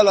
على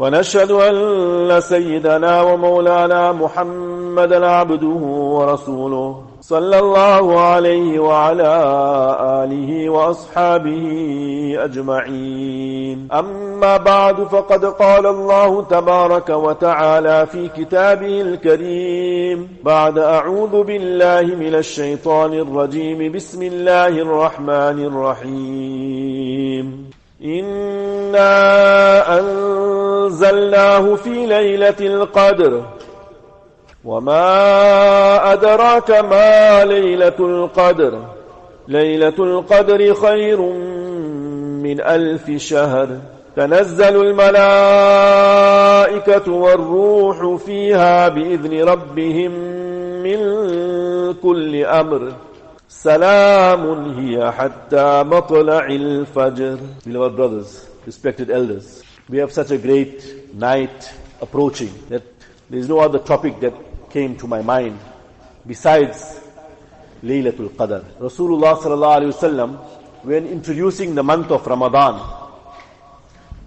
ونشهد أن سيدنا ومولانا محمدا عبده ورسوله صلى الله عليه وعلى آله وأصحابه أجمعين. أما بعد فقد قال الله تبارك وتعالى في كتابه الكريم بعد أعوذ بالله من الشيطان الرجيم بسم الله الرحمن الرحيم. إنا أنزلناه في ليلة القدر. وما أدراك ما ليلة القدر. ليلة القدر خير من ألف شهر. تنزل الملائكة والروح فيها بإذن ربهم من كل أمر. سلام هي حتى مطلع الفجر. Beloved brothers, respected elders, we have such a great night approaching that there is no other topic that came to my mind besides Laylatul Qadr. Rasulullah sallallahu alayhi wasallam, when introducing the month of Ramadan,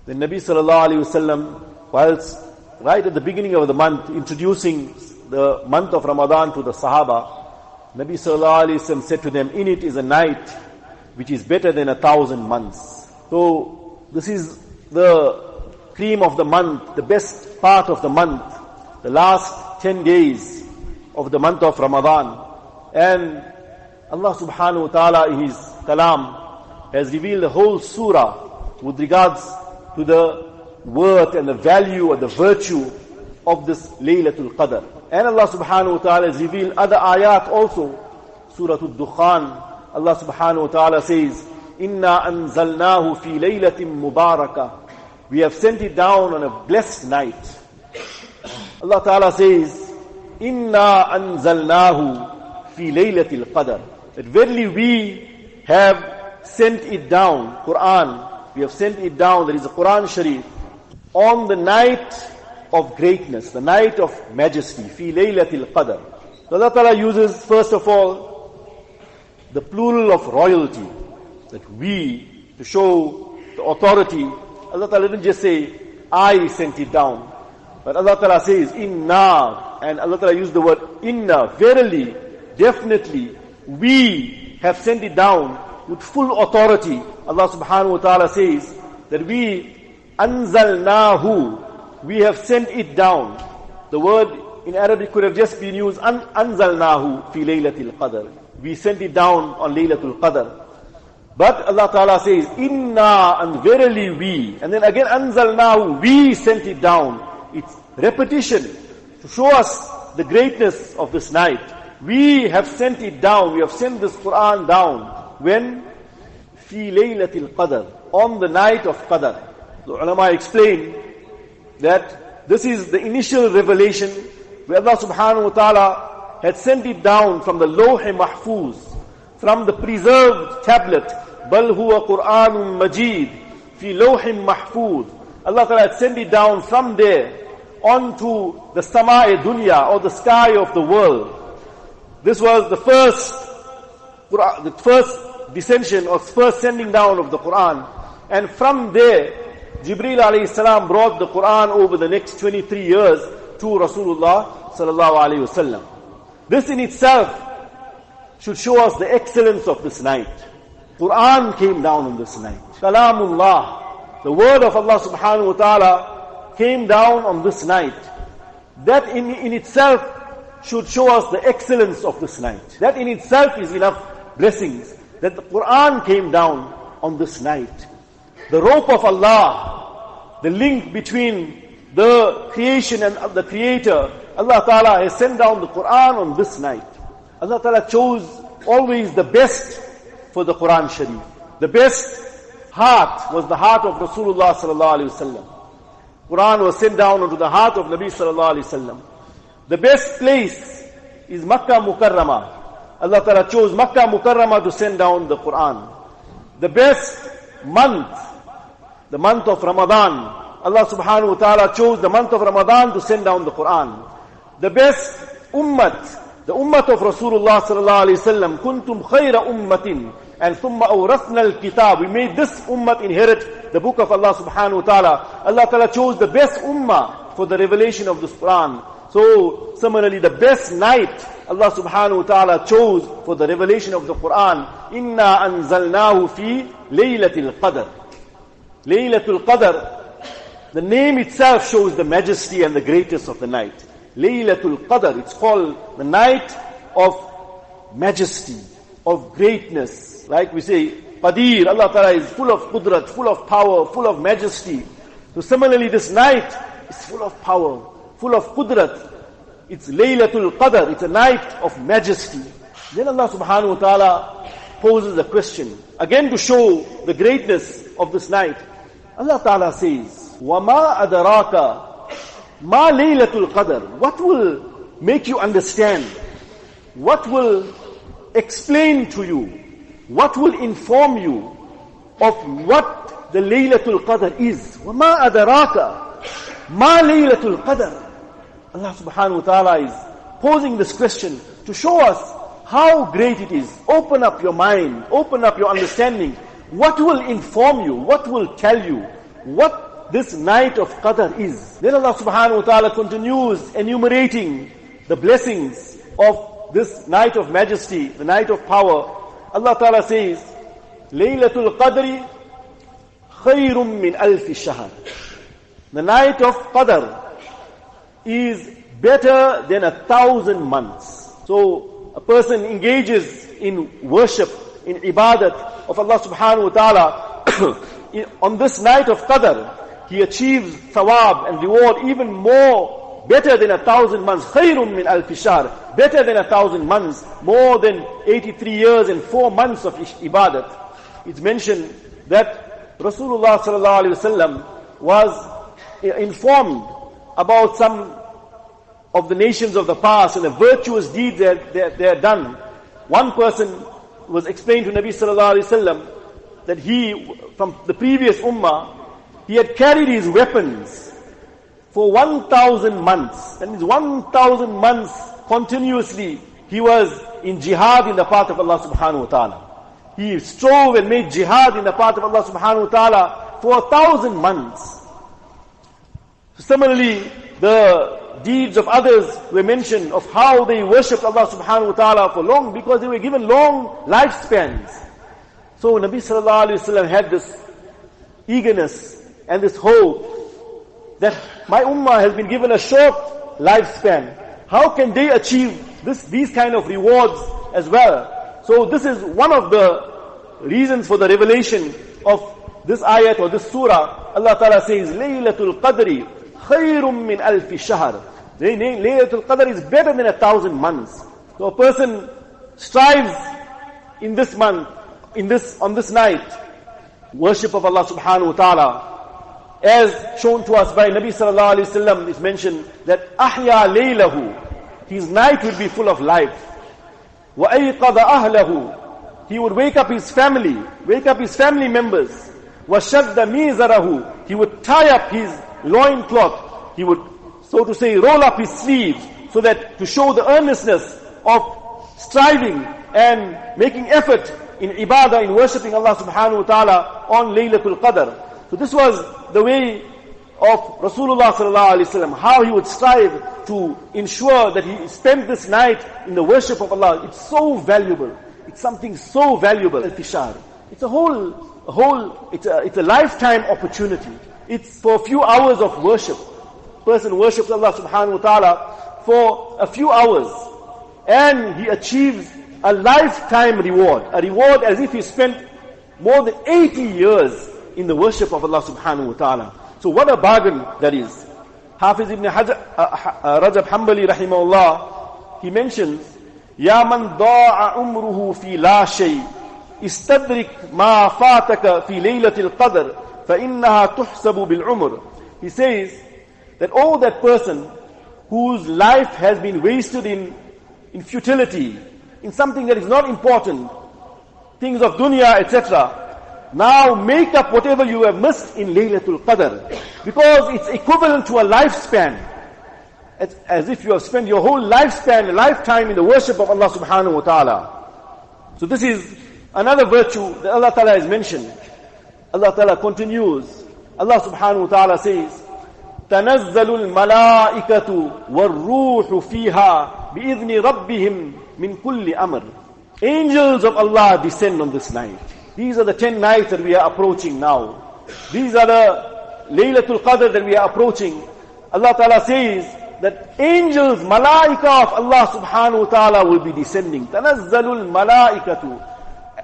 the Nabi sallallahu alayhi wasallam, whilst right at the beginning of the month, introducing the month of Ramadan to the Sahaba, Nabi sallallahu alayhi wasallam said to them, in it is a night which is better than a thousand months. So this is the cream of the month, the best part of the month, the last 10 days of the month of Ramadan. And Allah subhanahu wa ta'ala in His kalam has revealed the whole surah with regards to the worth and the value and the virtue of this Laylatul Qadr. And Allah subhanahu wa ta'ala has revealed other ayat also. Surah Al-Dukhan, Allah subhanahu wa ta'ala says, Inna anzalnahu fi laylatin mubarakah. We have sent it down on a blessed night. Allah ta'ala says, Inna anzalnahu fi laylatil qadr. That verily we have sent it down, Quran, we have sent it down, there is a Quran Sharif, on the night of greatness, the night of majesty, fi laylatil qadr. Allah Ta'ala uses first of all the plural of royalty, that we, to show the authority, Allah Ta'ala didn't just say, I sent it down. But Allah Ta'ala says, Inna, and Allah Ta'ala used the word Inna, verily, definitely, we have sent it down with full authority. Allah subhanahu wa ta'ala says that we anzalnahu, we have sent it down. The word in Arabic could have just been used an, anzalnahu fi laylatil qadr. We sent it down on laylatul qadr. But Allah Ta'ala says, Inna and verily we. And then again, anzalnahu, we sent it down. It's repetition to show us the greatness of this night. We have sent it down. We have sent this Quran down. When? Fi laylatil qadr. On the night of qadr. The ulama explain that this is the initial revelation where Allah subhanahu wa ta'ala had sent it down from the Lawh Mahfuz, from the preserved tablet, Bal huwa Quranun Majid, fi Lawh Mahfuz. Allah ta'ala had sent it down from there onto the Sama'i Dunya or the sky of the world. This was the first, the first descension or first sending down of the Quran. And from there, Jibreel alayhi salam brought the Quran over the next 23 years to Rasulullah sallallahu alayhi wasallam. This in itself should show us the excellence of this night. Quran came down on this night. Kalamullah, the word of Allah subhanahu wa ta'ala came down on this night. That in, in itself should show us the excellence of this night. That in itself is enough blessings. That the Quran came down on this night. The rope of Allah, the link between the creation and the creator, Allah Ta'ala has sent down the Quran on this night. Allah Ta'ala chose always the best for the Quran Sharif. The best heart was the heart of Rasulullah Sallallahu Alaihi Wasallam. Quran was sent down onto the heart of Nabi Sallallahu Alaihi Wasallam. The best place is Makkah Mukarramah. Allah Ta'ala chose Makkah Mukarramah to send down the Quran. The best month, the month of Ramadan. Allah Subhanahu Wa Ta'ala chose the month of Ramadan to send down the Quran. The best ummat, the ummat of Rasulullah Sallallahu Alaihi Wasallam. Kuntum khayra ummatin. And thumma awrathna al-kitab. We made this ummat inherit the book of Allah Subhanahu Wa Ta'ala. Allah Ta'ala chose the best ummah for the revelation of this Quran. So similarly, the best night Allah subhanahu wa ta'ala chose for the revelation of the Quran, Inna anzalnahu fi laylatil qadr. Laylatul qadr, the name itself shows the majesty and the greatness of the night. Laylatul qadr, it's called the night of majesty, of greatness. Like we say, Qadir, Allah Ta'ala is full of qudrat, full of power, full of majesty. So similarly, this night is full of power, full of qudrat. It's Laylatul Qadr, it's a night of majesty. Then Allah subhanahu wa ta'ala poses a question, again to show the greatness of this night. Allah ta'ala says, وَمَا أَدَرَاكَ مَا لَيْلَةُ الْقَدْرِ What will make you understand? What will explain to you? What will inform you of what the Laylatul Qadr is? وَمَا أَدَرَاكَ مَا لَيْلَةُ الْقَدْرِ Allah subhanahu wa ta'ala is posing this question to show us how great it is. Open up your mind, open up your understanding. What will inform you? What will tell you? What this night of Qadr is. Then Allah subhanahu wa ta'ala continues enumerating the blessings of this night of majesty, the night of power. Allah ta'ala says, Laylatul Qadri khayrum min alfi shahr. The night of Qadr is better than a thousand months. So a person engages in worship, in ibadat of Allah subhanahu wa ta'ala on this night of Qadr, he achieves thawab and reward even more, better than a thousand months. Khayrun min alfi shahr, better than a thousand months, more than 83 years and four months of ibadat. It's mentioned that Rasulullah sallallahu alaihi wasallam was uh, informed about some of the nations of the past and the virtuous deeds that they, they had done. One person was explained to Nabi sallallahu alaihi wasallam that he, from the previous ummah, he had carried his weapons for 1,000 months. That means 1,000 months continuously he was in jihad in the path of Allah subhanahu wa ta'ala. He strove and made jihad in the path of Allah subhanahu wa ta'ala for a thousand months. Similarly, the deeds of others were mentioned of how they worshipped Allah subhanahu wa ta'ala for long because they were given long lifespans. So Nabi sallallahu alayhi wasallam had this eagerness and this hope that my ummah has been given a short lifespan. How can they achieve this, these kind of rewards as well? So this is one of the reasons for the revelation of this ayat or this surah. Allah Ta'ala says, Laylatul Qadri khayrum min alfi shahr. Laylatul Qadr is better than a thousand months. So a person strives in this month, in this, on this night, worship of Allah subhanahu wa ta'ala. As shown to us by Nabi sallallahu alayhi wasallam is mentioned that ahya laylahu, his night would be full of life. Wa ahlahu, he would wake up his family, wake up his family members. Wa shadda mizarahu, he would tie up his loincloth. He would, so to say, roll up his sleeves so that to show the earnestness of striving and making effort in ibadah, in worshipping Allah subhanahu wa ta'ala on Laylatul Qadr. So this was the way of Rasulullah sallallahu alaihi wasallam, how he would strive to ensure that he spent this night in the worship of Allah. It's so valuable. It's something so valuable. Al-Tishar. It's a whole, a whole, it's a, it's a lifetime opportunity. It's for a few hours of worship. Person worships Allah subhanahu wa ta'ala for a few hours and he achieves a lifetime reward. A reward as if he spent more than 80 years in the worship of Allah subhanahu wa ta'ala. So what a bargain that is. Hafiz ibn Hajar, uh, uh, Rajab Hanbali rahimahullah, he mentions, يا من ضاع عمره في لا شيء استدرك ما فاتك في ليلة القدر فإنها تحسب بالعمر. He says that all that person whose life has been wasted in, in futility, in something that is not important, things of dunya, etc. Now make up whatever you have missed in Laylatul Qadr. Because it's equivalent to a lifespan. It's as if you have spent your whole lifespan, a lifetime in the worship of Allah subhanahu wa ta'ala. So this is another virtue that Allah ta'ala has mentioned. Allah Ta'ala continues. Allah subhanahu wa ta'ala says, تنزل الملائكة والروح فيها بإذن ربهم من كل أمر. Angels of Allah descend on this night. These are the 10 nights that we are approaching now. These are the Laylatul Qadr that we are approaching. Allah Ta'ala says that angels, malaika of Allah Subhanahu Wa Ta'ala will be descending. Tanazzalul malaikatu.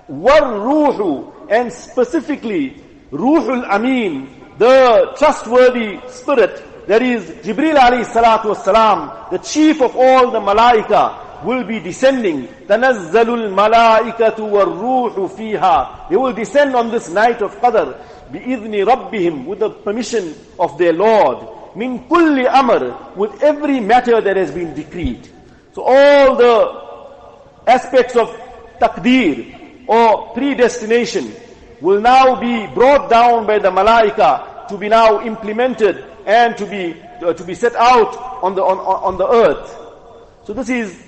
War and specifically Ruhul Amin, the trustworthy spirit, that is Jibril alayhi salatu wasalam, the chief of all the malaika, will be descending. تَنَزَّلُ الْمَلَائِكَةُ وَالرُّوحُ فِيهَا They will descend on this night of Qadr, بِإِذْنِ رَبِّهِمْ With the permission of their Lord. مِنْ كُلِّ أَمْرٍ With every matter that has been decreed. So all the aspects of taqdeer or predestination will now be brought down by the malaika to be now implemented and to be uh, to be set out on the on, on the earth. So this is the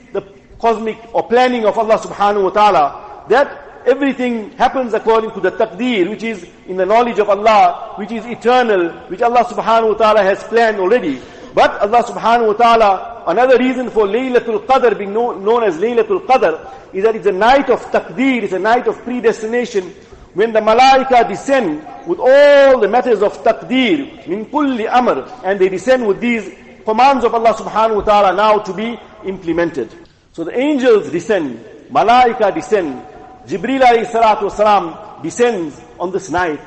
cosmic or planning of Allah subhanahu wa ta'ala that everything happens according to the taqdeer which is in the knowledge of Allah which is eternal which Allah subhanahu wa ta'ala has planned already. But Allah subhanahu wa ta'ala, another reason for Laylatul Qadr being known, known as Laylatul Qadr is that it's a night of taqdeer, it's a night of predestination when the malaika descend with all the matters of taqdeer, min kulli amr, and they descend with these commands of Allah subhanahu wa ta'ala now to be implemented. So the angels descend, malaika descend, Jibreel alayhi salatu descends on this night.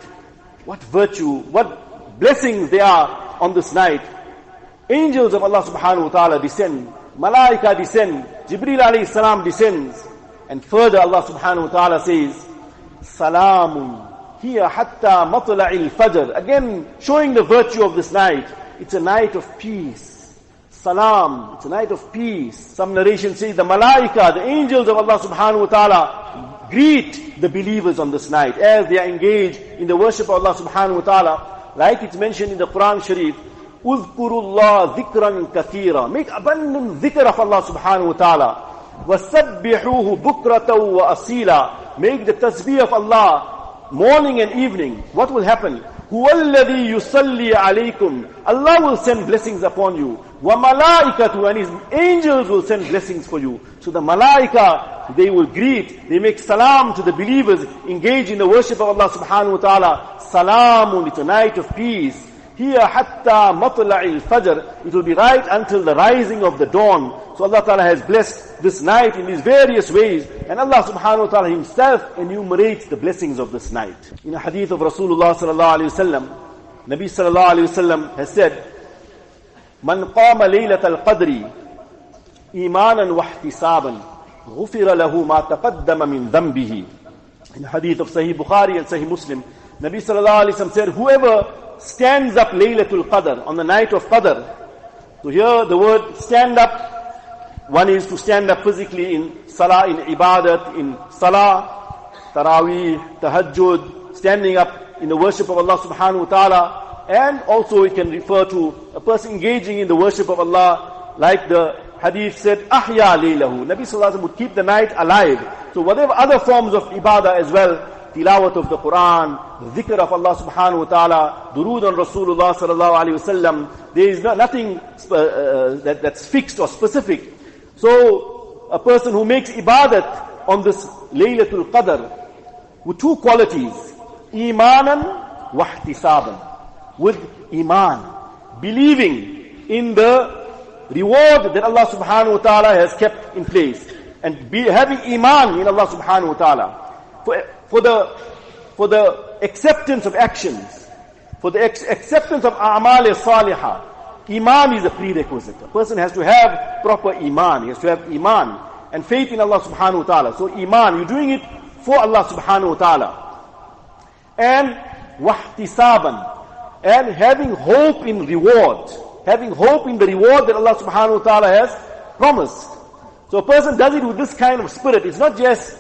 What virtue, what blessings they are on this night. Angels of Allah subhanahu wa ta'ala descend, malaika descend, Jibreel alayhi salam descends, and further Allah subhanahu wa ta'ala says, Salamun here hatta matla'il fajr. Again, showing the virtue of this night. It's a night of peace Salam. It's a night of peace. Some narration says the malaika, the angels of Allah subhanahu wa ta'ala greet the believers on this night as they are engaged in the worship of Allah subhanahu wa ta'ala. Like it's mentioned in the Quran Sharif, اذكروا الله ذكرا كثيرا. Make abundant dhikr of Allah subhanahu wa ta'ala. وَسَبِّحُوهُ بُكْرَةً وَأَصِيلًا Make the tasbih of Allah morning and evening. What will happen? هُوَ الَّذِي يُصَلِّي عَلَيْكُمْ Allah will send blessings upon you. Wa malaikatu and his angels will send blessings for you. So the malaika, they will greet, they make salam to the believers, engage in the worship of Allah subhanahu wa ta'ala. Salamun, it's a night of peace. Here, hatta matla'il fajr, it will be right until the rising of the dawn. So Allah Ta'ala has blessed this night in these various ways. And Allah Subhanahu Wa Ta'ala Himself enumerates the blessings of this night. In a hadith of Rasulullah Sallallahu Alaihi Wasallam, Nabi Sallallahu Alaihi Wasallam has said, من قام ليلة القدر إيمانا واحتسابا غفر له ما تقدم من ذنبه In hadith of Sahih Bukhari and Sahih Muslim, Nabi sallallahu alayhi wa sallam said, whoever stands up Laylatul Qadr, on the night of Qadr. So here the word stand up, one is to stand up physically in Salah, in Ibadat, in Salah, Taraweeh, Tahajjud, standing up in the worship of Allah subhanahu wa ta'ala, and also it can refer to a person engaging in the worship of Allah, like the hadith said, Ahya laylahu. Nabi sallallahu would keep the night alive. So whatever other forms of ibadah as well, tilawat of the Quran, the dhikr of Allah subhanahu wa ta'ala, durood on Rasulullah sallallahu alayhi wasallam. There is no, nothing uh, uh, that, that's fixed or specific. So, a person who makes ibadat on this Laylatul Qadr with two qualities, imanan wahtisaban, with iman, believing in the reward that Allah subhanahu wa ta'ala has kept in place and be, having iman in Allah subhanahu wa ta'ala. For, for the, for the acceptance of actions, for the ex- acceptance of a'mal salihah, Iman is a prerequisite. A person has to have proper iman. He has to have iman and faith in Allah subhanahu wa ta'ala. So iman, you're doing it for Allah subhanahu wa ta'ala. And wahtisaban. And having hope in reward. Having hope in the reward that Allah subhanahu wa ta'ala has promised. So a person does it with this kind of spirit. It's not just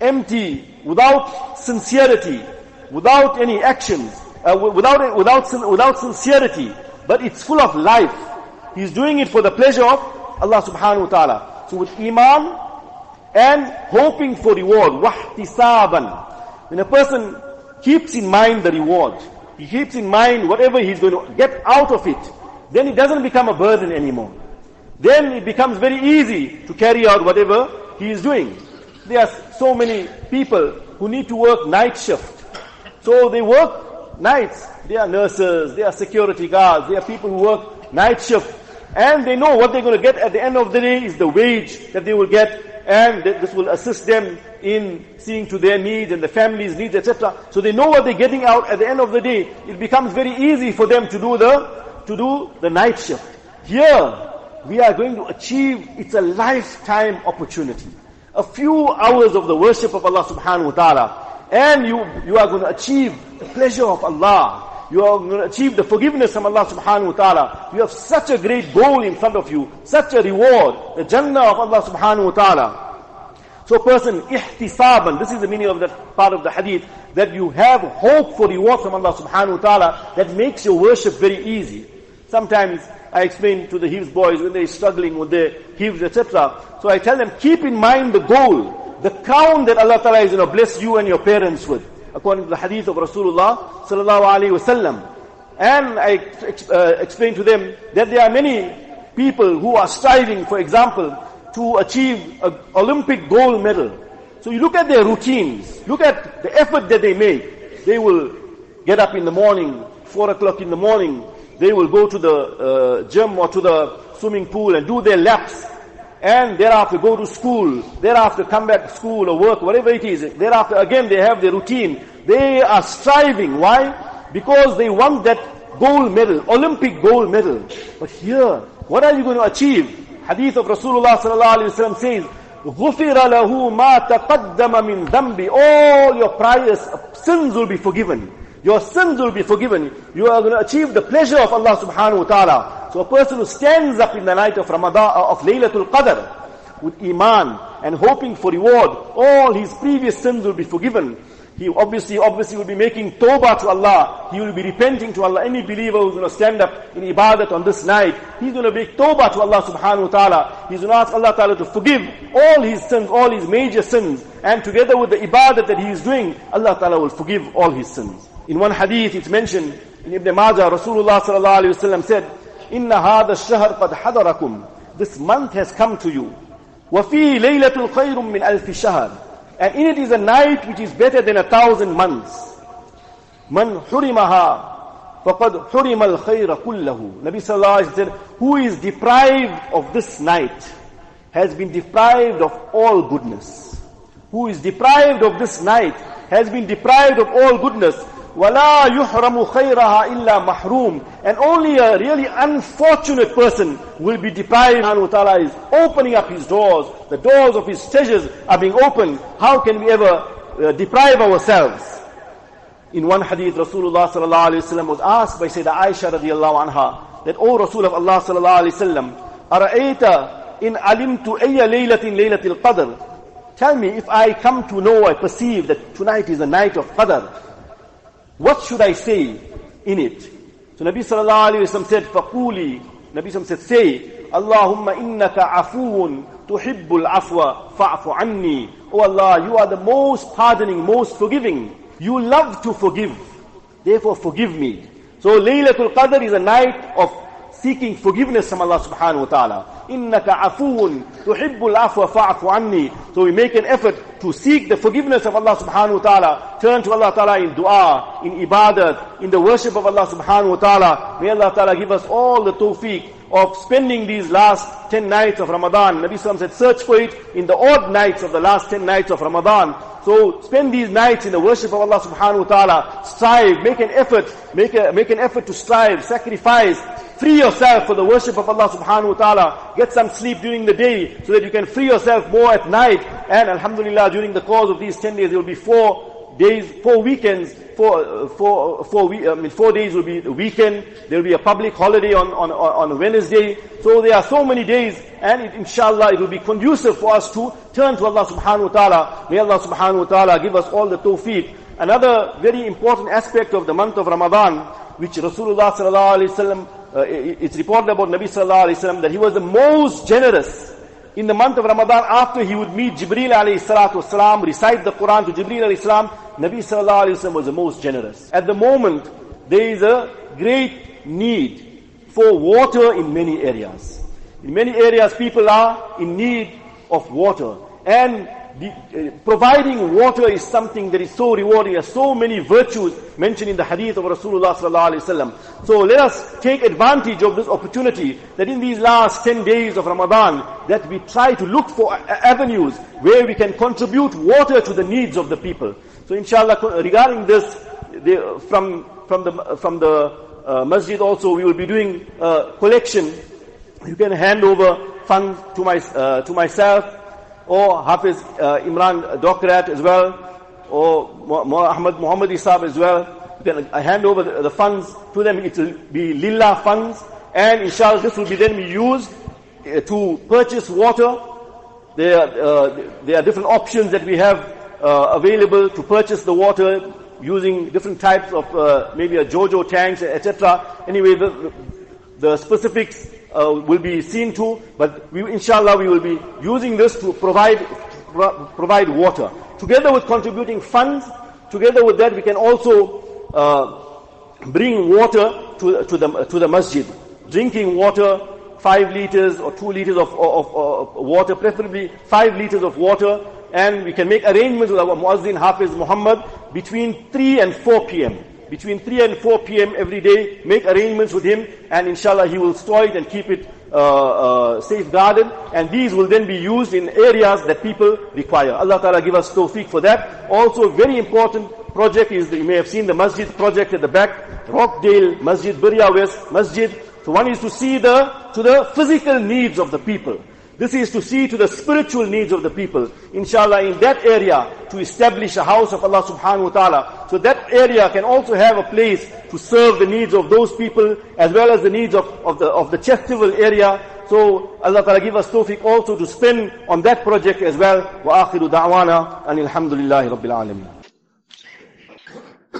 empty, without sincerity, without any actions, uh, without, without, without sincerity, but it's full of life. He's doing it for the pleasure of Allah subhanahu wa ta'ala. So with iman and hoping for reward, wahtisaban. When a person keeps in mind the reward, he keeps in mind whatever he's going to get out of it, then it doesn't become a burden anymore. Then it becomes very easy to carry out whatever he is doing. There are so many people who need to work night shift. So they work nights. They are nurses, they are security guards, they are people who work night shift. And they know what they're going to get at the end of the day is the wage that they will get and this will assist them in seeing to their needs and the family's needs, etc. So they know what they're getting out at the end of the day. It becomes very easy for them to do the to do the night shift. Here, we are going to achieve, it's a lifetime opportunity a few hours of the worship of Allah subhanahu wa ta'ala, and you, you are going to achieve the pleasure of Allah. You are going to achieve the forgiveness from Allah subhanahu wa ta'ala. You have such a great goal in front of you, such a reward, the Jannah of Allah subhanahu wa ta'ala. So person, ihtisaban, this is the meaning of that part of the hadith, that you have hope for reward from Allah subhanahu wa ta'ala, that makes your worship very easy. Sometimes I explain to the Hifz boys when they're struggling with their Hifz, etc. So I tell them, keep in mind the goal, the crown that Allah Ta'ala is going to bless you and your parents with. According to the hadith of Rasulullah sallallahu alaihi wasallam. And I uh, explain to them that there are many people who are striving, for example, to achieve an Olympic gold medal. So you look at their routines, look at the effort that they make. They will get up in the morning, four o'clock in the morning, they will go to the uh, gym or to the swimming pool and do their laps And thereafter go to school. Thereafter come back to school or work, whatever it is. Thereafter again they have their routine. They are striving. Why? Because they want that gold medal, Olympic gold medal. But here, what are you going to achieve? Hadith of Rasulullah sallallahu alaihi wasallam says, غُفِرَ لَهُ مَا تَقَدَّمَ مِنْ ذَنْبِ All your prior sins will be forgiven. Your sins will be forgiven. You are going to achieve the pleasure of Allah subhanahu wa ta'ala. So a person who stands up in the night of Ramadan, uh, of Laylatul Qadr, with Iman and hoping for reward, all his previous sins will be forgiven. He obviously, obviously will be making tawbah to Allah. He will be repenting to Allah. Any believer who's going to stand up in ibadat on this night, he's going to make tawbah to Allah subhanahu wa ta'ala. He's going to ask Allah ta'ala to forgive all his sins, all his major sins. And together with the ibadat that he is doing, Allah ta'ala will forgive all his sins. In one hadith it's mentioned in Ibn Majah, Rasulullah sallallahu alayhi wa said, Inna hadha shahr qad hadarakum. This month has come to you. وَفِي لَيْلَةٌ خَيْرٌ مِّنْ أَلْفِ شَهَرٍ And in it is a night which is better than a thousand months. مَنْ حُرِمَهَا فَقَدْ حُرِمَ الْخَيْرَ كُلَّهُ Nabi sallallahu alayhi wa said, who is deprived of this night has been deprived of all goodness. Who is deprived of this night has been deprived of all goodness. وَلَا يُحْرَمُ خَيْرَهَا إِلَّا مَحْرُومٌ And only a really unfortunate person will be deprived. Allah Ta'ala is opening up His doors. The doors of His treasures are being opened. How can we ever uh, deprive ourselves? In one hadith, Rasulullah sallallahu alayhi wasallam was asked by Sayyidah Aisha radiallahu anha that, O Rasul of Allah sallallahu alayhi wasallam, أَرَأَيْتَ إِنْ عَلِمْتُ أَيَّ لَيْلَةٍ لَيْلَةِ الْقَدْرِ Tell me, if I come to know, I perceive that tonight is a night of Qadr, what should I say in it? So Nabi sallallahu alayhi wa said, فَقُولِي Nabi sallallahu said, say, Allahumma innaka afuun tuhibbul afwa fa'fu anni. Oh Allah, you are the most pardoning, most forgiving. You love to forgive. Therefore forgive me. So Laylatul Qadr is a night of seeking forgiveness from Allah subhanahu wa ta'ala. Innaka afuun tuhibbul afwa fa'fu anni. So we make an effort to seek the forgiveness of Allah subhanahu wa ta'ala. Turn to Allah ta'ala in dua, in ibadat, in the worship of Allah subhanahu wa ta'ala. May Allah ta'ala give us all the tawfiq of spending these last 10 nights of Ramadan. Nabi Sallam said, search for it in the odd nights of the last 10 nights of Ramadan. So spend these nights in the worship of Allah subhanahu wa ta'ala. Strive, make an effort, make, a, make an effort to strive, sacrifice, free yourself for the worship of Allah subhanahu wa ta'ala. Get some sleep during the day so that you can free yourself more at night. And alhamdulillah, during the course of these 10 days, there will be four days, four weekends, four, uh, four, four, I mean, four days will be the weekend. There will be a public holiday on, on, on Wednesday. So there are so many days and it, inshallah it will be conducive for us to turn to Allah subhanahu wa ta'ala. May Allah subhanahu wa ta'ala give us all the tawfiq. Another very important aspect of the month of Ramadan, which Rasulullah sallallahu alayhi wa sallam, uh, it's reported about Nabi sallallahu alayhi wa sallam that he was the most generous in the month of Ramadan, after he would meet Jibreel alayhi salatu wasalam, recite the Quran to Jibreel alayhi salam, Nabi sallallahu alayhi wasallam was the most generous. At the moment, there is a great need for water in many areas. In many areas, people are in need of water. And the, uh, providing water is something that is so rewarding. There are so many virtues mentioned in the hadith of Rasulullah. So let us take advantage of this opportunity that in these last 10 days of Ramadan, that we try to look for avenues where we can contribute water to the needs of the people. So inshallah, regarding this, the, from, from the, from the uh, masjid also, we will be doing a collection. You can hand over funds to my, uh, to myself, or Hafiz uh, Imran Dokrat as well, or Muhammad Isab as well. Can uh, hand over the, the, funds to them. It will be lillah funds, and inshallah this will be then be used uh, to purchase water. There, uh, there are different options that we have uh, available to purchase the water using different types of uh, maybe a JoJo tanks, etc. Anyway, the, the specifics uh, will be seen to, but we, inshallah we will be using this to provide, pro provide water. Together with contributing funds, together with that we can also uh, bring water to, to, the, to the masjid. Drinking water, five liters or two liters of, of, of, water, preferably five liters of water, and we can make arrangements with our Muazzin Hafiz Muhammad between 3 and 4 p.m between 3 and 4 p.m. every day, make arrangements with him, and inshallah he will store it and keep it uh, uh, safeguarded, and these will then be used in areas that people require. Allah Ta'ala give us tawfiq for that. Also, very important project is, the, you may have seen the masjid project at the back, Rockdale Masjid, Birya West Masjid. So one is to see the, to the physical needs of the people. This is to see to the spiritual needs of the people. Inshallah, in that area, to establish a house of Allah subhanahu wa ta'ala. So that area can also have a place to serve the needs of those people, as well as the needs of, of the, of the Chestival area. So Allah ta'ala give us tawfiq also to spend on that project as well. Wa akhiru da'wana and alameen.